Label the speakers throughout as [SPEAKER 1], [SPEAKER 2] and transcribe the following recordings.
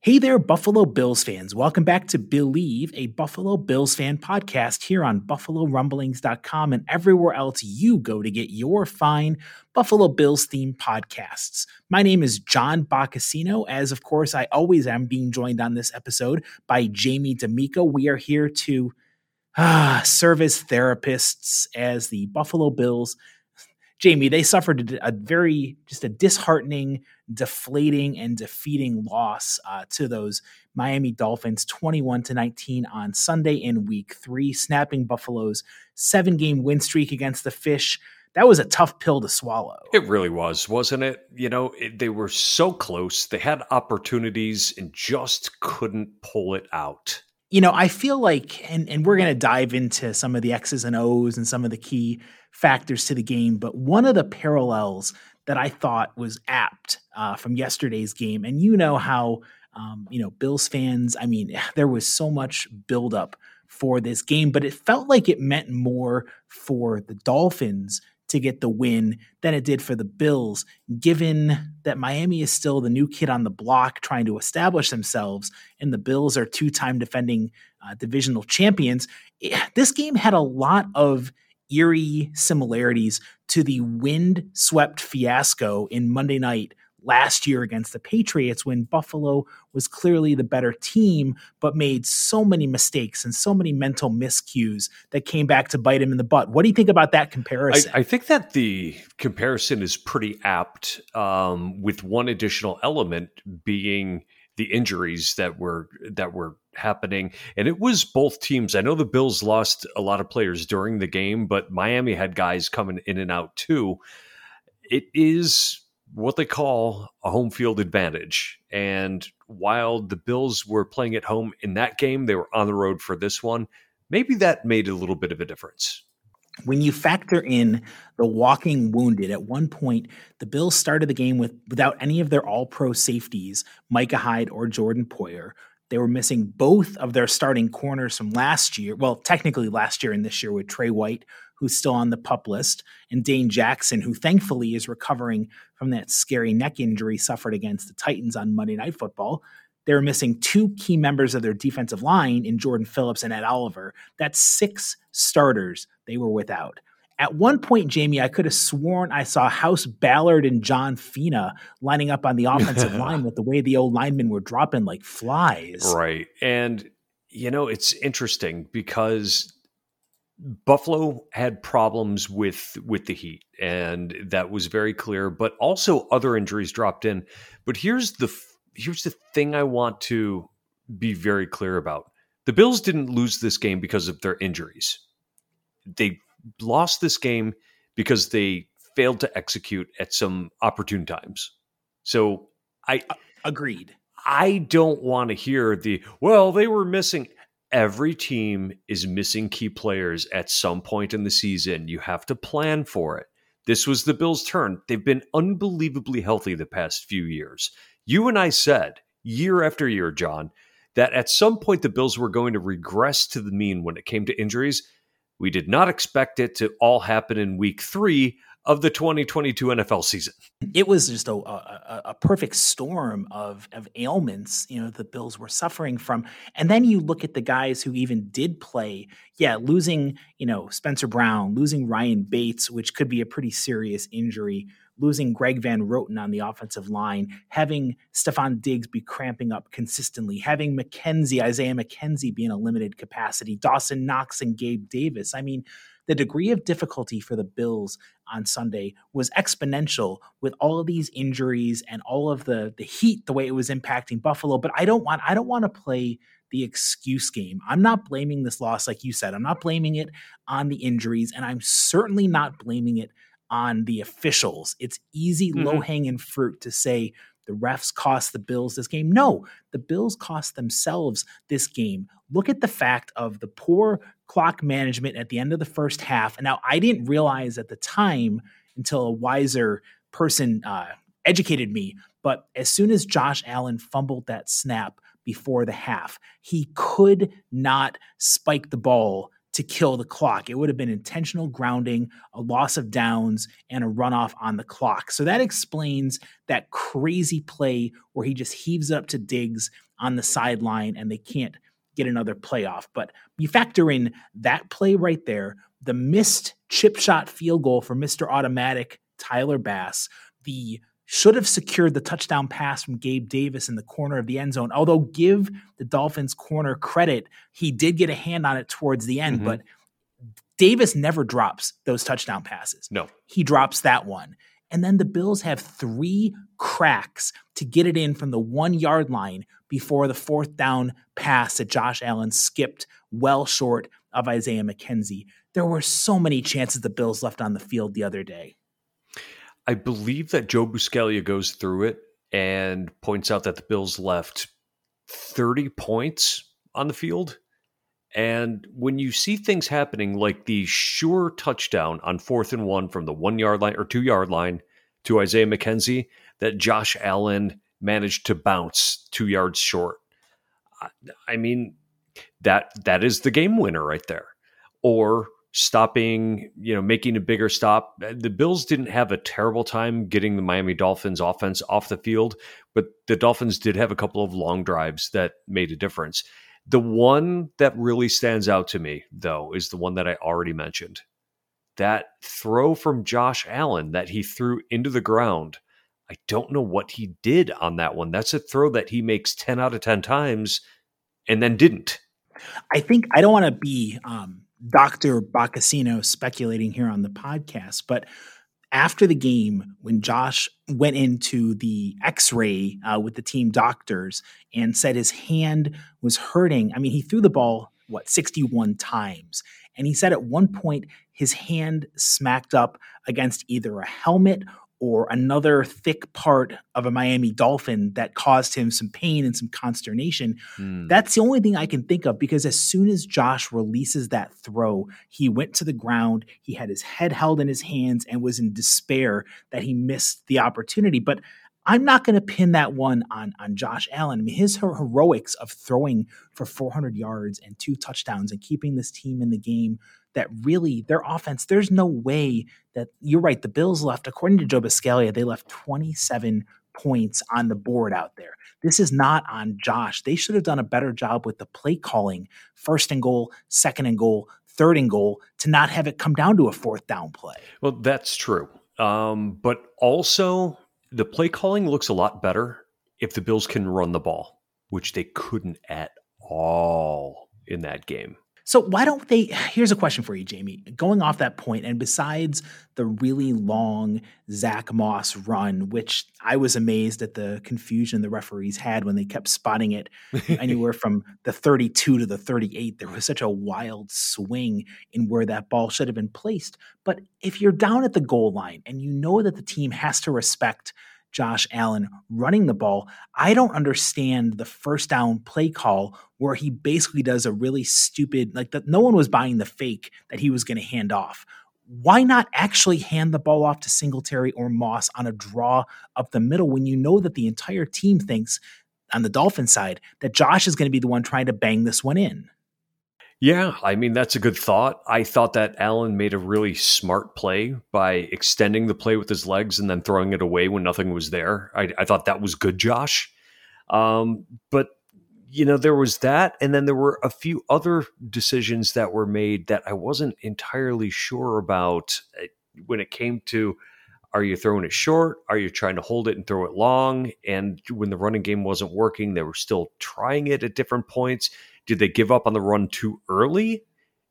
[SPEAKER 1] Hey there, Buffalo Bills fans. Welcome back to Billieve, a Buffalo Bills fan podcast here on BuffaloRumblings.com and everywhere else you go to get your fine Buffalo Bills themed podcasts. My name is John Boccacino, as of course I always am being joined on this episode by Jamie D'Amico. We are here to ah, serve as therapists as the Buffalo Bills Jamie, they suffered a very just a disheartening, deflating, and defeating loss uh, to those Miami Dolphins, twenty-one to nineteen on Sunday in Week Three, snapping Buffalo's seven-game win streak against the Fish. That was a tough pill to swallow.
[SPEAKER 2] It really was, wasn't it? You know, it, they were so close. They had opportunities and just couldn't pull it out
[SPEAKER 1] you know, I feel like, and, and we're going to dive into some of the X's and O's and some of the key factors to the game, but one of the parallels that I thought was apt uh, from yesterday's game, and you know how, um, you know, Bills fans, I mean, there was so much buildup for this game, but it felt like it meant more for the Dolphins to get the win than it did for the Bills, given that Miami is still the new kid on the block trying to establish themselves, and the Bills are two time defending uh, divisional champions. Eh, this game had a lot of eerie similarities to the wind swept fiasco in Monday night last year against the Patriots when Buffalo was clearly the better team, but made so many mistakes and so many mental miscues that came back to bite him in the butt. What do you think about that comparison?
[SPEAKER 2] I, I think that the comparison is pretty apt, um, with one additional element being the injuries that were that were happening and it was both teams i know the bills lost a lot of players during the game but miami had guys coming in and out too it is what they call a home field advantage. And while the Bills were playing at home in that game, they were on the road for this one. Maybe that made a little bit of a difference.
[SPEAKER 1] When you factor in the walking wounded, at one point the Bills started the game with without any of their all-pro safeties, Micah Hyde or Jordan Poyer. They were missing both of their starting corners from last year. Well, technically last year and this year with Trey White, who's still on the pup list, and Dane Jackson, who thankfully is recovering from that scary neck injury suffered against the Titans on Monday Night Football. They were missing two key members of their defensive line in Jordan Phillips and Ed Oliver. That's six starters they were without. At one point, Jamie, I could have sworn I saw House Ballard and John Fina lining up on the offensive line with the way the old linemen were dropping like flies.
[SPEAKER 2] Right. And, you know, it's interesting because Buffalo had problems with with the heat, and that was very clear. But also other injuries dropped in. But here's the here's the thing I want to be very clear about: the Bills didn't lose this game because of their injuries. They lost this game because they failed to execute at some opportune times. So I
[SPEAKER 1] agreed.
[SPEAKER 2] I don't want to hear the well, they were missing every team is missing key players at some point in the season. You have to plan for it. This was the Bills' turn. They've been unbelievably healthy the past few years. You and I said year after year, John, that at some point the Bills were going to regress to the mean when it came to injuries. We did not expect it to all happen in week three of the 2022 NFL season.
[SPEAKER 1] It was just a, a, a, perfect storm of, of ailments, you know, the Bills were suffering from. And then you look at the guys who even did play. Yeah, losing, you know, Spencer Brown, losing Ryan Bates, which could be a pretty serious injury losing Greg Van Roten on the offensive line, having Stefon Diggs be cramping up consistently, having McKenzie, Isaiah McKenzie be in a limited capacity, Dawson Knox and Gabe Davis. I mean, the degree of difficulty for the Bills on Sunday was exponential with all of these injuries and all of the the heat, the way it was impacting Buffalo. But I don't want I don't want to play the excuse game. I'm not blaming this loss, like you said. I'm not blaming it on the injuries, and I'm certainly not blaming it on the officials. It's easy, mm-hmm. low hanging fruit to say the refs cost the Bills this game. No, the Bills cost themselves this game. Look at the fact of the poor clock management at the end of the first half. And now I didn't realize at the time until a wiser person uh, educated me. But as soon as Josh Allen fumbled that snap before the half, he could not spike the ball to kill the clock. It would have been intentional grounding, a loss of downs, and a runoff on the clock. So that explains that crazy play where he just heaves up to Diggs on the sideline and they can't get another playoff. But you factor in that play right there, the missed chip shot field goal for Mr. Automatic Tyler Bass, the should have secured the touchdown pass from Gabe Davis in the corner of the end zone. Although give the Dolphins corner credit, he did get a hand on it towards the end, mm-hmm. but Davis never drops those touchdown passes.
[SPEAKER 2] No.
[SPEAKER 1] He drops that one. And then the Bills have three cracks to get it in from the one yard line before the fourth down pass that Josh Allen skipped well short of Isaiah McKenzie. There were so many chances the Bills left on the field the other day.
[SPEAKER 2] I believe that Joe Buscaglia goes through it and points out that the Bills left 30 points on the field. And when you see things happening like the sure touchdown on fourth and one from the one yard line or two yard line to Isaiah McKenzie, that Josh Allen managed to bounce two yards short. I mean, that that is the game winner right there. Or stopping, you know, making a bigger stop. Uh, the Bills didn't have a terrible time getting the Miami Dolphins offense off the field, but the Dolphins did have a couple of long drives that made a difference. The one that really stands out to me, though, is the one that I already mentioned. That throw from Josh Allen that he threw into the ground. I don't know what he did on that one. That's a throw that he makes 10 out of 10 times and then didn't.
[SPEAKER 1] I think I don't want to be um, Dr. Boccacino speculating here on the podcast, but after the game, when Josh went into the x ray uh, with the team doctors and said his hand was hurting, I mean, he threw the ball, what, 61 times. And he said at one point his hand smacked up against either a helmet or another thick part of a Miami Dolphin that caused him some pain and some consternation. Mm. That's the only thing I can think of because as soon as Josh releases that throw, he went to the ground, he had his head held in his hands and was in despair that he missed the opportunity. But I'm not going to pin that one on on Josh Allen. I mean, his heroics of throwing for 400 yards and two touchdowns and keeping this team in the game that really their offense, there's no way that you're right. The Bills left, according to Joe Buscaglia, they left 27 points on the board out there. This is not on Josh. They should have done a better job with the play calling, first and goal, second and goal, third and goal, to not have it come down to a fourth down play.
[SPEAKER 2] Well, that's true. Um, but also, the play calling looks a lot better if the Bills can run the ball, which they couldn't at all in that game.
[SPEAKER 1] So why don't they? Here's a question for you, Jamie. Going off that point, and besides the really long Zach Moss run, which I was amazed at the confusion the referees had when they kept spotting it anywhere from the 32 to the 38. There was such a wild swing in where that ball should have been placed. But if you're down at the goal line and you know that the team has to respect Josh Allen running the ball. I don't understand the first down play call where he basically does a really stupid, like that no one was buying the fake that he was going to hand off. Why not actually hand the ball off to Singletary or Moss on a draw up the middle when you know that the entire team thinks on the Dolphin side that Josh is going to be the one trying to bang this one in?
[SPEAKER 2] Yeah, I mean, that's a good thought. I thought that Allen made a really smart play by extending the play with his legs and then throwing it away when nothing was there. I, I thought that was good, Josh. Um, but, you know, there was that. And then there were a few other decisions that were made that I wasn't entirely sure about uh, when it came to Are you throwing it short? Are you trying to hold it and throw it long? And when the running game wasn't working, they were still trying it at different points. Did they give up on the run too early?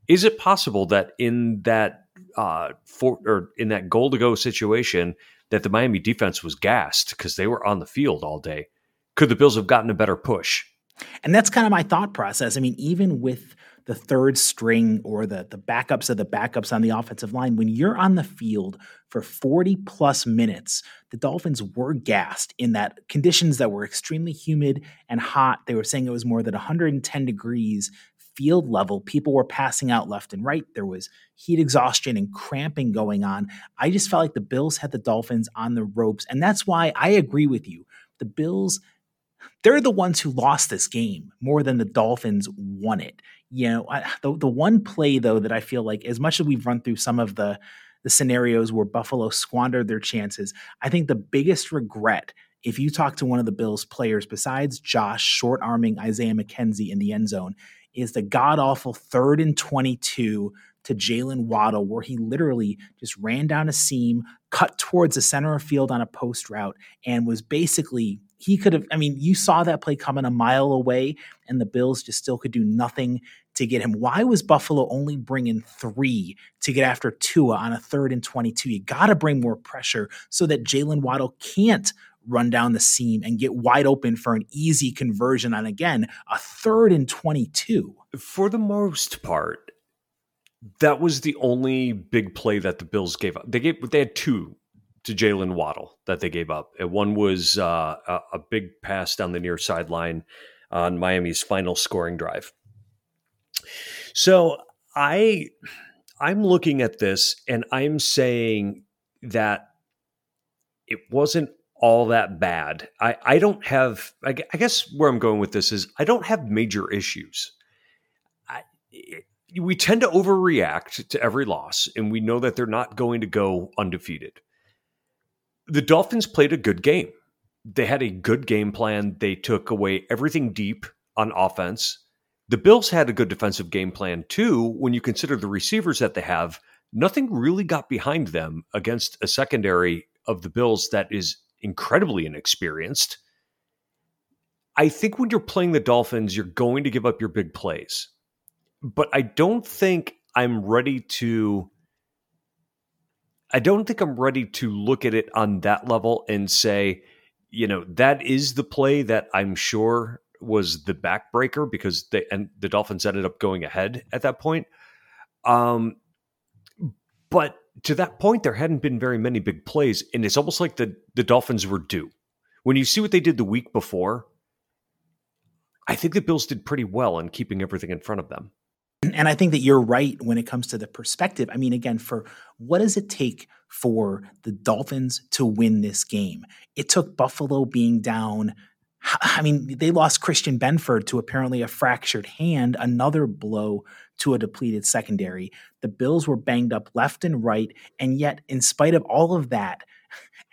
[SPEAKER 2] Is it possible that in that uh, for, or in that goal to go situation that the Miami defense was gassed because they were on the field all day? Could the Bills have gotten a better push?
[SPEAKER 1] And that's kind of my thought process. I mean, even with the third string or the the backups of the backups on the offensive line, when you're on the field for 40 plus minutes, the Dolphins were gassed in that conditions that were extremely humid and hot. They were saying it was more than 110 degrees field level. People were passing out left and right. There was heat exhaustion and cramping going on. I just felt like the Bills had the Dolphins on the ropes. And that's why I agree with you. The Bills they're the ones who lost this game more than the Dolphins won it. You know, I, the the one play though that I feel like as much as we've run through some of the the scenarios where Buffalo squandered their chances, I think the biggest regret if you talk to one of the Bills players besides Josh short arming Isaiah McKenzie in the end zone is the god awful third and 22 to Jaylen Waddle, where he literally just ran down a seam, cut towards the center of field on a post route, and was basically he could have. I mean, you saw that play coming a mile away, and the Bills just still could do nothing to get him. Why was Buffalo only bringing three to get after Tua on a third and 22? You got to bring more pressure so that Jaylen Waddle can't run down the seam and get wide open for an easy conversion on again a third and 22.
[SPEAKER 2] For the most part, that was the only big play that the Bills gave up. They gave they had two to Jaylen Waddle that they gave up. And one was uh, a, big pass down the near sideline on Miami's final scoring drive. So I I'm looking at this and I'm saying that it wasn't all that bad. I, I don't have I, I guess where I'm going with this is I don't have major issues. I, we tend to overreact to every loss, and we know that they're not going to go undefeated. The Dolphins played a good game. They had a good game plan. They took away everything deep on offense. The Bills had a good defensive game plan too. When you consider the receivers that they have, nothing really got behind them against a secondary of the Bills that is incredibly inexperienced. I think when you're playing the Dolphins, you're going to give up your big plays but I don't think I'm ready to. I don't think I'm ready to look at it on that level and say, you know, that is the play that I'm sure was the backbreaker because they and the Dolphins ended up going ahead at that point. Um, but to that point, there hadn't been very many big plays, and it's almost like the the Dolphins were due. When you see what they did the week before, I think the Bills did pretty well in keeping everything in front of them.
[SPEAKER 1] And I think that you're right when it comes to the perspective. I mean, again, for what does it take for the Dolphins to win this game? It took Buffalo being down. I mean, they lost Christian Benford to apparently a fractured hand, another blow to a depleted secondary. The Bills were banged up left and right. And yet, in spite of all of that,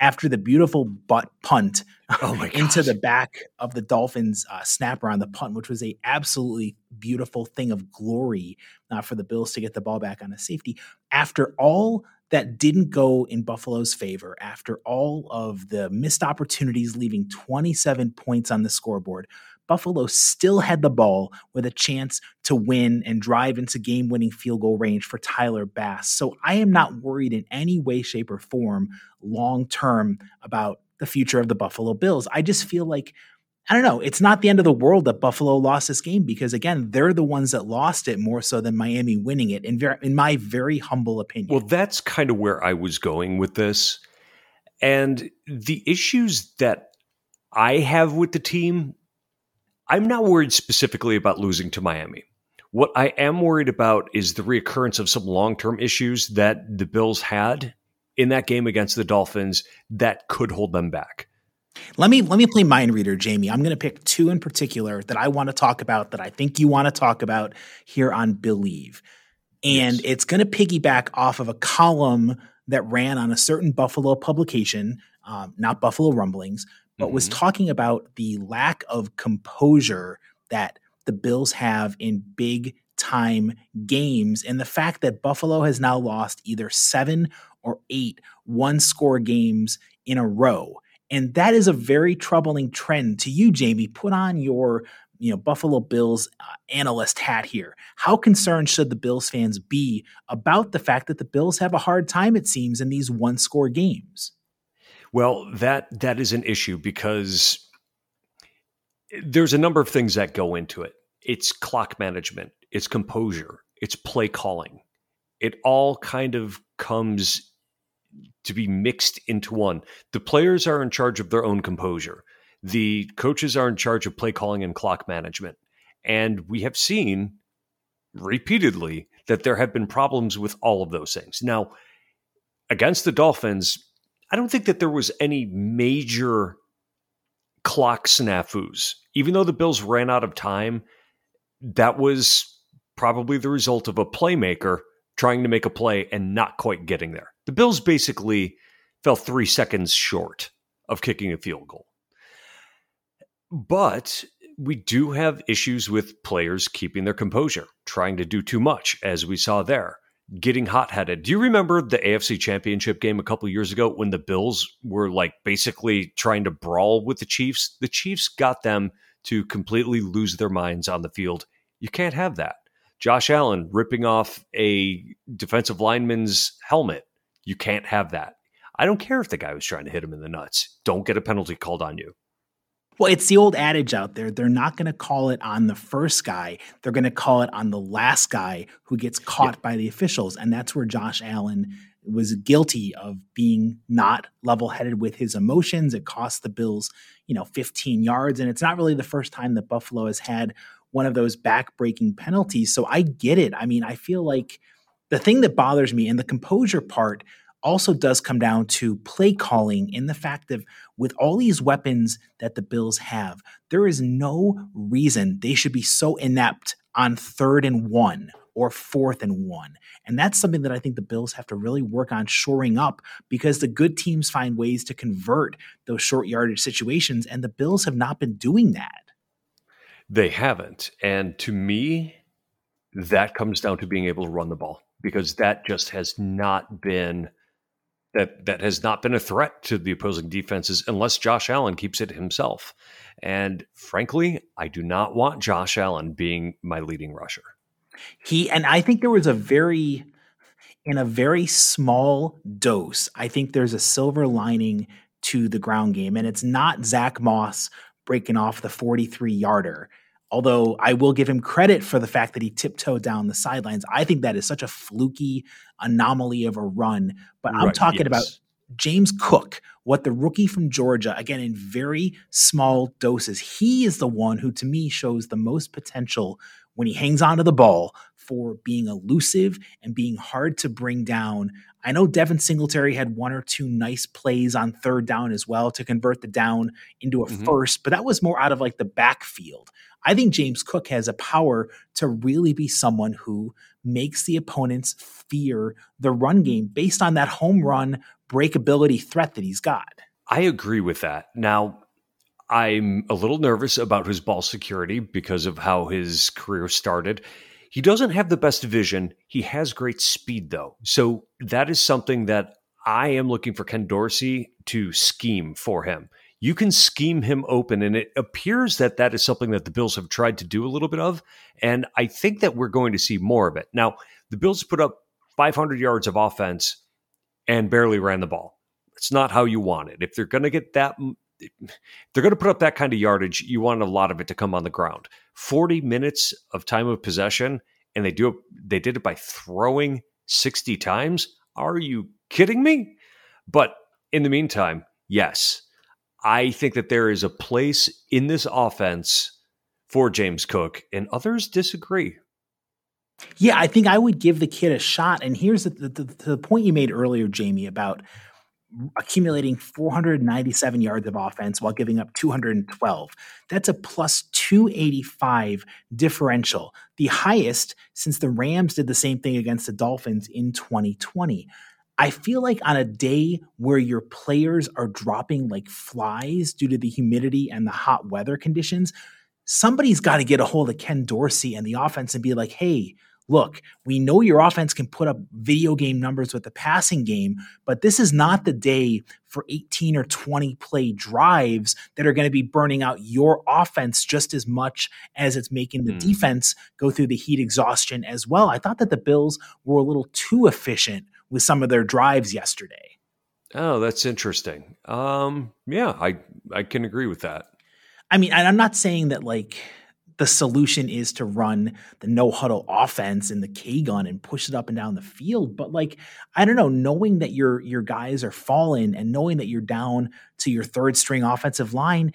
[SPEAKER 1] after the beautiful butt punt oh into the back of the Dolphins uh, snapper on the punt, which was a absolutely beautiful thing of glory uh, for the Bills to get the ball back on a safety. After all that didn't go in Buffalo's favor, after all of the missed opportunities, leaving 27 points on the scoreboard, Buffalo still had the ball with a chance to win and drive into game winning field goal range for Tyler Bass. So I am not worried in any way, shape, or form long term about the future of the Buffalo Bills. I just feel like I don't know. It's not the end of the world that Buffalo lost this game because again, they're the ones that lost it more so than Miami winning it. In ver- in my very humble opinion.
[SPEAKER 2] Well, that's kind of where I was going with this, and the issues that I have with the team I'm not worried specifically about losing to Miami. What I am worried about is the reoccurrence of some long term issues that the Bills had in that game against the Dolphins that could hold them back.
[SPEAKER 1] Let me let me play mind reader, Jamie. I'm going to pick two in particular that I want to talk about that I think you want to talk about here on Billieve. And yes. it's going to piggyback off of a column that ran on a certain Buffalo publication, um, not Buffalo Rumblings, but mm-hmm. was talking about the lack of composure that the Bills have in big time games and the fact that Buffalo has now lost either seven or eight one score games in a row. And that is a very troubling trend to you, Jamie. Put on your you know Buffalo Bills uh, analyst hat here. How concerned should the Bills fans be about the fact that the Bills have a hard time it seems in these one score games?
[SPEAKER 2] Well, that that is an issue because there's a number of things that go into it. It's clock management, it's composure, it's play calling. It all kind of comes to be mixed into one. The players are in charge of their own composure. The coaches are in charge of play calling and clock management. And we have seen repeatedly that there have been problems with all of those things. Now, against the Dolphins, I don't think that there was any major clock snafus. Even though the Bills ran out of time, that was probably the result of a playmaker trying to make a play and not quite getting there. The Bills basically fell three seconds short of kicking a field goal. But we do have issues with players keeping their composure, trying to do too much, as we saw there, getting hot headed. Do you remember the AFC Championship game a couple years ago when the Bills were like basically trying to brawl with the Chiefs? The Chiefs got them to completely lose their minds on the field. You can't have that. Josh Allen ripping off a defensive lineman's helmet. You can't have that. I don't care if the guy was trying to hit him in the nuts. Don't get a penalty called on you.
[SPEAKER 1] Well, it's the old adage out there. They're not going to call it on the first guy. They're going to call it on the last guy who gets caught by the officials. And that's where Josh Allen was guilty of being not level headed with his emotions. It cost the Bills, you know, 15 yards. And it's not really the first time that Buffalo has had one of those back-breaking penalties. So I get it. I mean, I feel like the thing that bothers me and the composure part also does come down to play calling in the fact that with all these weapons that the Bills have, there is no reason they should be so inept on third and one or fourth and one. And that's something that I think the Bills have to really work on shoring up because the good teams find ways to convert those short yardage situations, and the Bills have not been doing that.
[SPEAKER 2] They haven't. And to me, that comes down to being able to run the ball because that just has not been that that has not been a threat to the opposing defenses unless Josh Allen keeps it himself. And frankly, I do not want Josh Allen being my leading rusher.
[SPEAKER 1] He and I think there was a very in a very small dose, I think there's a silver lining to the ground game. And it's not Zach Moss breaking off the 43 yarder. Although I will give him credit for the fact that he tiptoed down the sidelines. I think that is such a fluky anomaly of a run. But I'm right, talking yes. about James Cook, what the rookie from Georgia, again, in very small doses, he is the one who to me shows the most potential when he hangs onto the ball for being elusive and being hard to bring down. I know Devin Singletary had one or two nice plays on third down as well to convert the down into a mm-hmm. first, but that was more out of like the backfield. I think James Cook has a power to really be someone who makes the opponents fear the run game based on that home run breakability threat that he's got.
[SPEAKER 2] I agree with that. Now, I'm a little nervous about his ball security because of how his career started. He doesn't have the best vision. He has great speed, though. So that is something that I am looking for Ken Dorsey to scheme for him. You can scheme him open, and it appears that that is something that the Bills have tried to do a little bit of. And I think that we're going to see more of it. Now, the Bills put up 500 yards of offense and barely ran the ball. It's not how you want it. If they're going to get that they're going to put up that kind of yardage, you want a lot of it to come on the ground. 40 minutes of time of possession, and they do it, they did it by throwing 60 times. Are you kidding me? But in the meantime, yes, I think that there is a place in this offense for James Cook, and others disagree.
[SPEAKER 1] Yeah, I think I would give the kid a shot. And here's the, the, the point you made earlier, Jamie, about accumulating 497 yards of offense while giving up 212. That's a plus 285 differential, the highest since the Rams did the same thing against the Dolphins in 2020. I feel like on a day where your players are dropping like flies due to the humidity and the hot weather conditions, somebody's got to get a hold of Ken Dorsey and the offense and be like, hey, look, we know your offense can put up video game numbers with the passing game, but this is not the day for 18 or 20 play drives that are going to be burning out your offense just as much as it's making the mm. defense go through the heat exhaustion as well. I thought that the Bills were a little too efficient with some of their drives yesterday.
[SPEAKER 2] Oh, that's interesting. Um, yeah, I I can agree with that.
[SPEAKER 1] I mean, I'm not saying that like the solution is to run the no huddle offense and the K gun and push it up and down the field. But like, I don't know, knowing that your your guys are falling and knowing that you're down to your third string offensive line,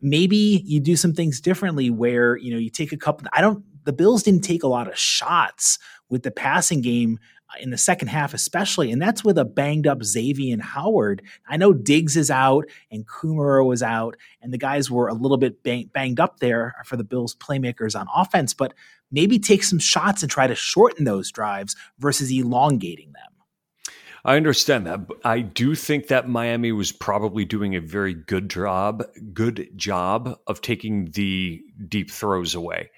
[SPEAKER 1] maybe you do some things differently where, you know, you take a couple I don't the Bills didn't take a lot of shots with the passing game in the second half, especially. And that's with a banged up Xavier and Howard. I know Diggs is out and Kumerow was out, and the guys were a little bit bang, banged up there for the Bills' playmakers on offense, but maybe take some shots and try to shorten those drives versus elongating them.
[SPEAKER 2] I understand that. I do think that Miami was probably doing a very good job, good job of taking the deep throws away.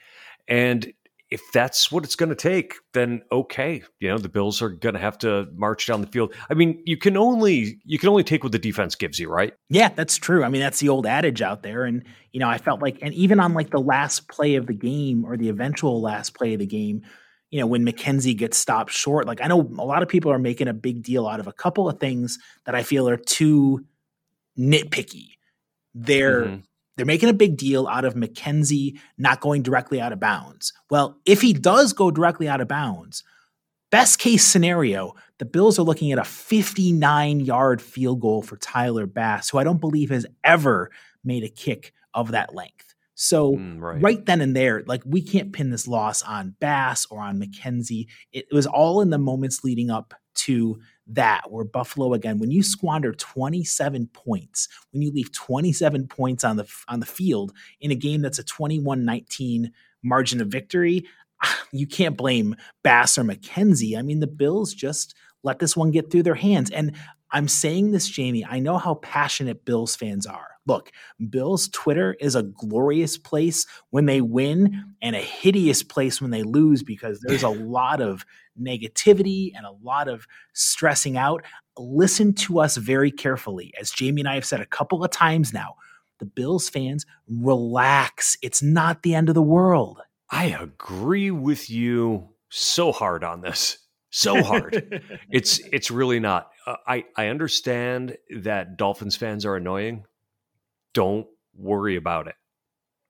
[SPEAKER 2] And if that's what it's going to take, then okay, you know the Bills are going to have to march down the field. I mean, you can only you can only take what the defense gives you, right?
[SPEAKER 1] Yeah, that's true. I mean, that's the old adage out there, and you know, I felt like, and even on like the last play of the game or the eventual last play of the game, you know, when McKenzie gets stopped short, like I know a lot of people are making a big deal out of a couple of things that I feel are too nitpicky. They're mm-hmm they're making a big deal out of McKenzie not going directly out of bounds. Well, if he does go directly out of bounds, best case scenario, the Bills are looking at a 59 yard field goal for Tyler Bass, who I don't believe has ever made a kick of that length. So mm, right. right. then and there, like we can't pin this loss on Bass or on McKenzie. It was all in the moments leading up to that where Buffalo again, when you squander 27 points, when you leave 27 points on the on the field in a game that's a 21-19 margin of victory, you can't blame Bass or McKenzie. I mean, the Bills just let this one get through their hands. And I'm saying this, Jamie, I know how passionate Bills fans are. Look, Bills Twitter is a glorious place when they win and a hideous place when they lose because there's a lot of negativity and a lot of stressing out. Listen to us very carefully. As Jamie and I have said a couple of times now, the Bills fans, relax. It's not the end of the world.
[SPEAKER 2] I agree with you so hard on this. So hard. it's it's really not. Uh, I I understand that Dolphins fans are annoying. Don't worry about it.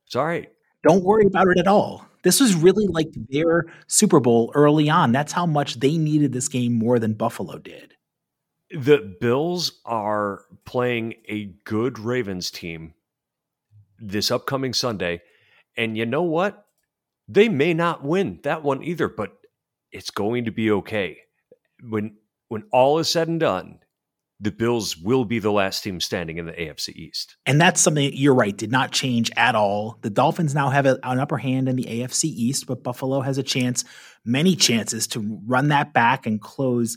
[SPEAKER 2] It's all right.
[SPEAKER 1] Don't worry about it at all. This was really like their Super Bowl early on. That's how much they needed this game more than Buffalo did.
[SPEAKER 2] The Bills are playing a good Ravens team this upcoming Sunday. And you know what? They may not win that one either, but it's going to be okay. When when all is said and done, the Bills will be the last team standing in the AFC East.
[SPEAKER 1] And that's something you're right, did not change at all. The Dolphins now have an upper hand in the AFC East, but Buffalo has a chance, many chances to run that back and close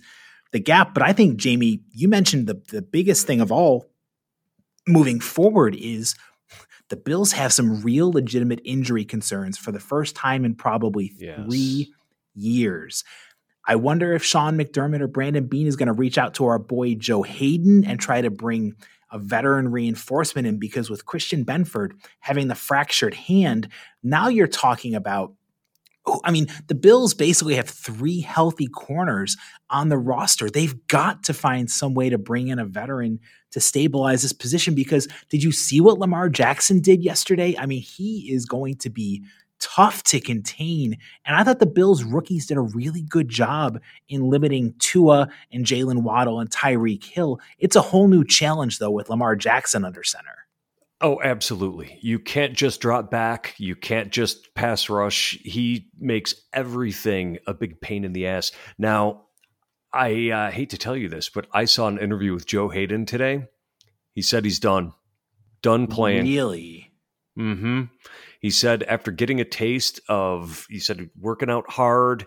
[SPEAKER 1] the gap. But I think, Jamie, you mentioned the, the biggest thing of all moving forward is the Bills have some real legitimate injury concerns for the first time in probably yes. three years. I wonder if Sean McDermott or Brandon Beane is going to reach out to our boy Joe Haden and try to bring a veteran reinforcement in because with Christian Benford having the fractured hand, now you're talking about oh, I mean, the Bills basically have three healthy corners on the roster. They've got to find some way to bring in a veteran to stabilize this position because did you see what Lamar Jackson did yesterday? I mean, he is going to be tough to contain. And I thought the Bills rookies did a really good job in limiting Tua and Jaylen Waddle and Tyreek Hill. It's a whole new challenge, though, with Lamar Jackson under center.
[SPEAKER 2] Oh, absolutely. You can't just drop back. You can't just pass rush. He makes everything a big pain in the ass. Now, I uh, hate to tell you this, but I saw an interview with Joe Haden today. He said he's done. Done playing.
[SPEAKER 1] Really?
[SPEAKER 2] Mm hmm. He said after getting a taste of, he said working out hard,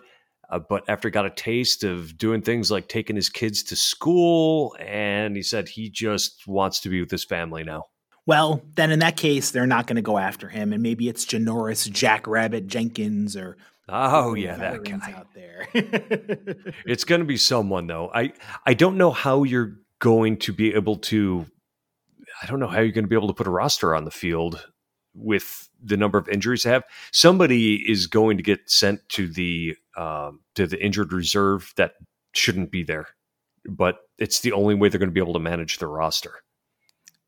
[SPEAKER 2] uh, but after got a taste of doing things like taking his kids to school, and he said he just wants to be with his family now.
[SPEAKER 1] Well, then in that case, they're not going to go after him, and maybe it's Janoris, Jackrabbit Jenkins, or
[SPEAKER 2] Oh yeah, that guy out there. it's going to be someone though. I I don't know how you're going to be able to. I don't know how you're going to be able to put a roster on the field with the number of injuries I have. Somebody is going to get sent to the um, to the injured reserve that shouldn't be there, but it's the only way they're going to be able to manage the roster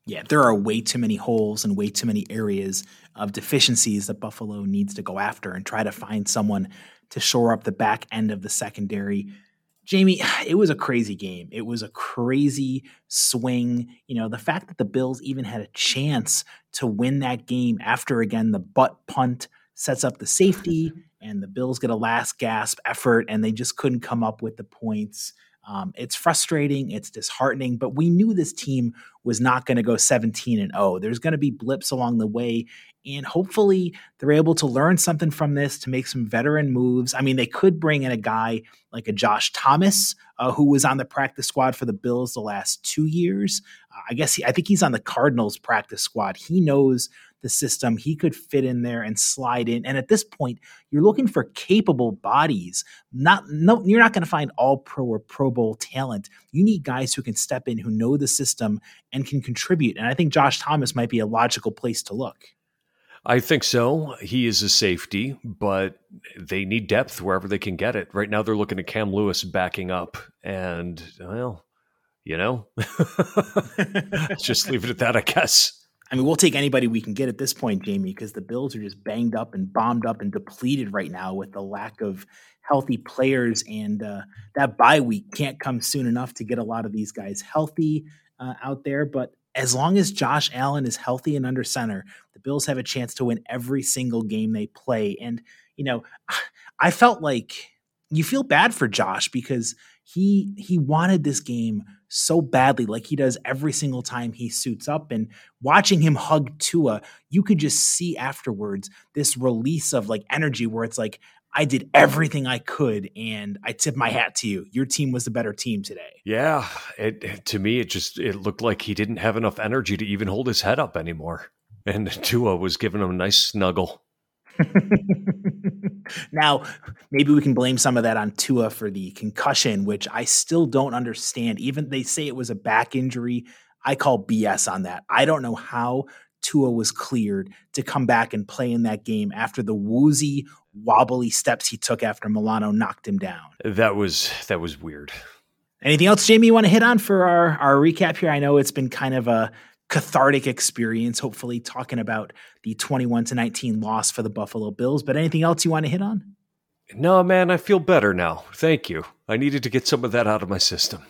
[SPEAKER 1] yeah, there are way too many holes and way too many areas of deficiencies that Buffalo needs to go after and try to find someone to shore up the back end of the secondary. Jamie, it was a crazy game. It was a crazy swing. You know, the fact that the Bills even had a chance to win that game after, again, the butt punt sets up the safety and the Bills get a last gasp effort and they just couldn't come up with the points. Um, it's frustrating, it's disheartening, but we knew this team was not going to go 17 and 0. There's going to be blips along the way, and hopefully they're able to learn something from this to make some veteran moves. I mean, they could bring in a guy like a Josh Thomas, uh, who was on the practice squad for the Bills the last two years. Uh, I guess he, I think he's on the Cardinals practice squad. He knows the system. He could fit in there and slide in. And at this point, you're looking for capable bodies. Not no, you're not going to find all pro or Pro Bowl talent. You need guys who can step in, who know the system and can contribute. And I think Josh Thomas might be a logical place to look.
[SPEAKER 2] I think so. He is a safety, but they need depth wherever they can get it. Right now, they're looking at Cam Lewis backing up, and well, you know, just leave it at that, I guess.
[SPEAKER 1] I mean, we'll take anybody we can get at this point, Jamie, because the Bills are just banged up and bombed up and depleted right now with the lack of healthy players. And uh, that bye week can't come soon enough to get a lot of these guys healthy uh, out there. But as long as Josh Allen is healthy and under center, the Bills have a chance to win every single game they play. And, you know, I felt like you feel bad for Josh because he he wanted this game so badly, like he does every single time he suits up. And watching him hug Tua, you could just see afterwards this release of like energy where it's like, I did everything I could, and I tip my hat to you. Your team was the better team today.
[SPEAKER 2] Yeah, it, to me, it just it looked like he didn't have enough energy to even hold his head up anymore, and Tua was giving him a nice snuggle.
[SPEAKER 1] now, maybe we can blame some of that on Tua for the concussion, which I still don't understand. Even they say it was a back injury. I call BS on that. I don't know how Tua was cleared to come back and play in that game after the woozy, wobbly steps he took after Milano knocked him down.
[SPEAKER 2] That was that was weird.
[SPEAKER 1] Anything else, Jamie, you want to hit on for our, our recap here? I know it's been kind of a cathartic experience, hopefully talking about the 21 to 19 loss for the Buffalo Bills. But anything else you want to hit on?
[SPEAKER 2] No, man, I feel better now. Thank you. I needed to get some of that out of my system.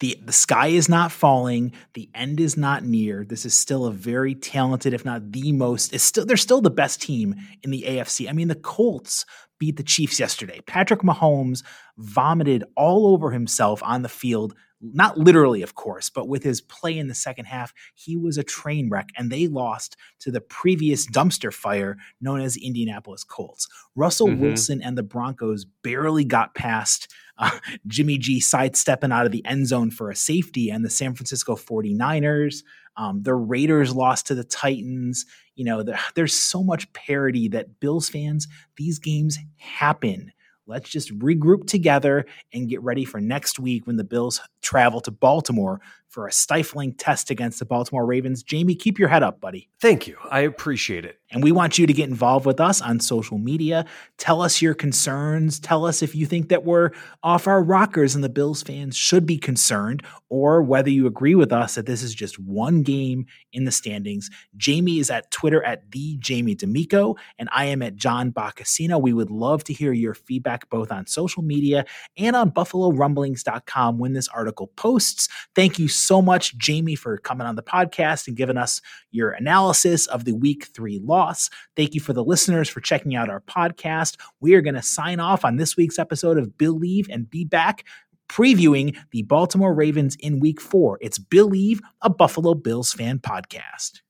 [SPEAKER 1] The, the sky is not falling. The end is not near. This is still a very talented, if not the most, it's still they're still the best team in the AFC. I mean, the Colts beat the Chiefs yesterday. Patrick Mahomes vomited all over himself on the field not literally, of course, but with his play in the second half, he was a train wreck, and they lost to the previous dumpster fire known as Indianapolis Colts. Russell mm-hmm. Wilson and the Broncos barely got past uh, Jimmy G sidestepping out of the end zone for a safety, and the San Francisco 49ers. Um, the Raiders lost to the Titans. You know, the, there's so much parity that Bills fans, these games happen let's just regroup together and get ready for next week when the Bills travel to Baltimore for a stifling test against the Baltimore Ravens. Jamie, keep your head up, buddy.
[SPEAKER 2] Thank you. I appreciate it.
[SPEAKER 1] And we want you to get involved with us on social media. Tell us your concerns. Tell us if you think that we're off our rockers and the Bills fans should be concerned, or whether you agree with us that this is just one game in the standings. Jamie is at Twitter at the Jamie D'Amico, and I am at John Boccacino. We would love to hear your feedback both on social media and on BuffaloRumblings.com when this article posts. Thank you so much, Jamie, for coming on the podcast and giving us your analysis of the week three loss. Thank you for the listeners for checking out our podcast. We are going to sign off on this week's episode of Billieve and be back previewing the Baltimore Ravens in week four. It's Billieve, a Buffalo Bills fan podcast.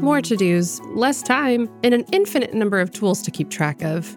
[SPEAKER 3] More to dos, less time, and an infinite number of tools to keep track of.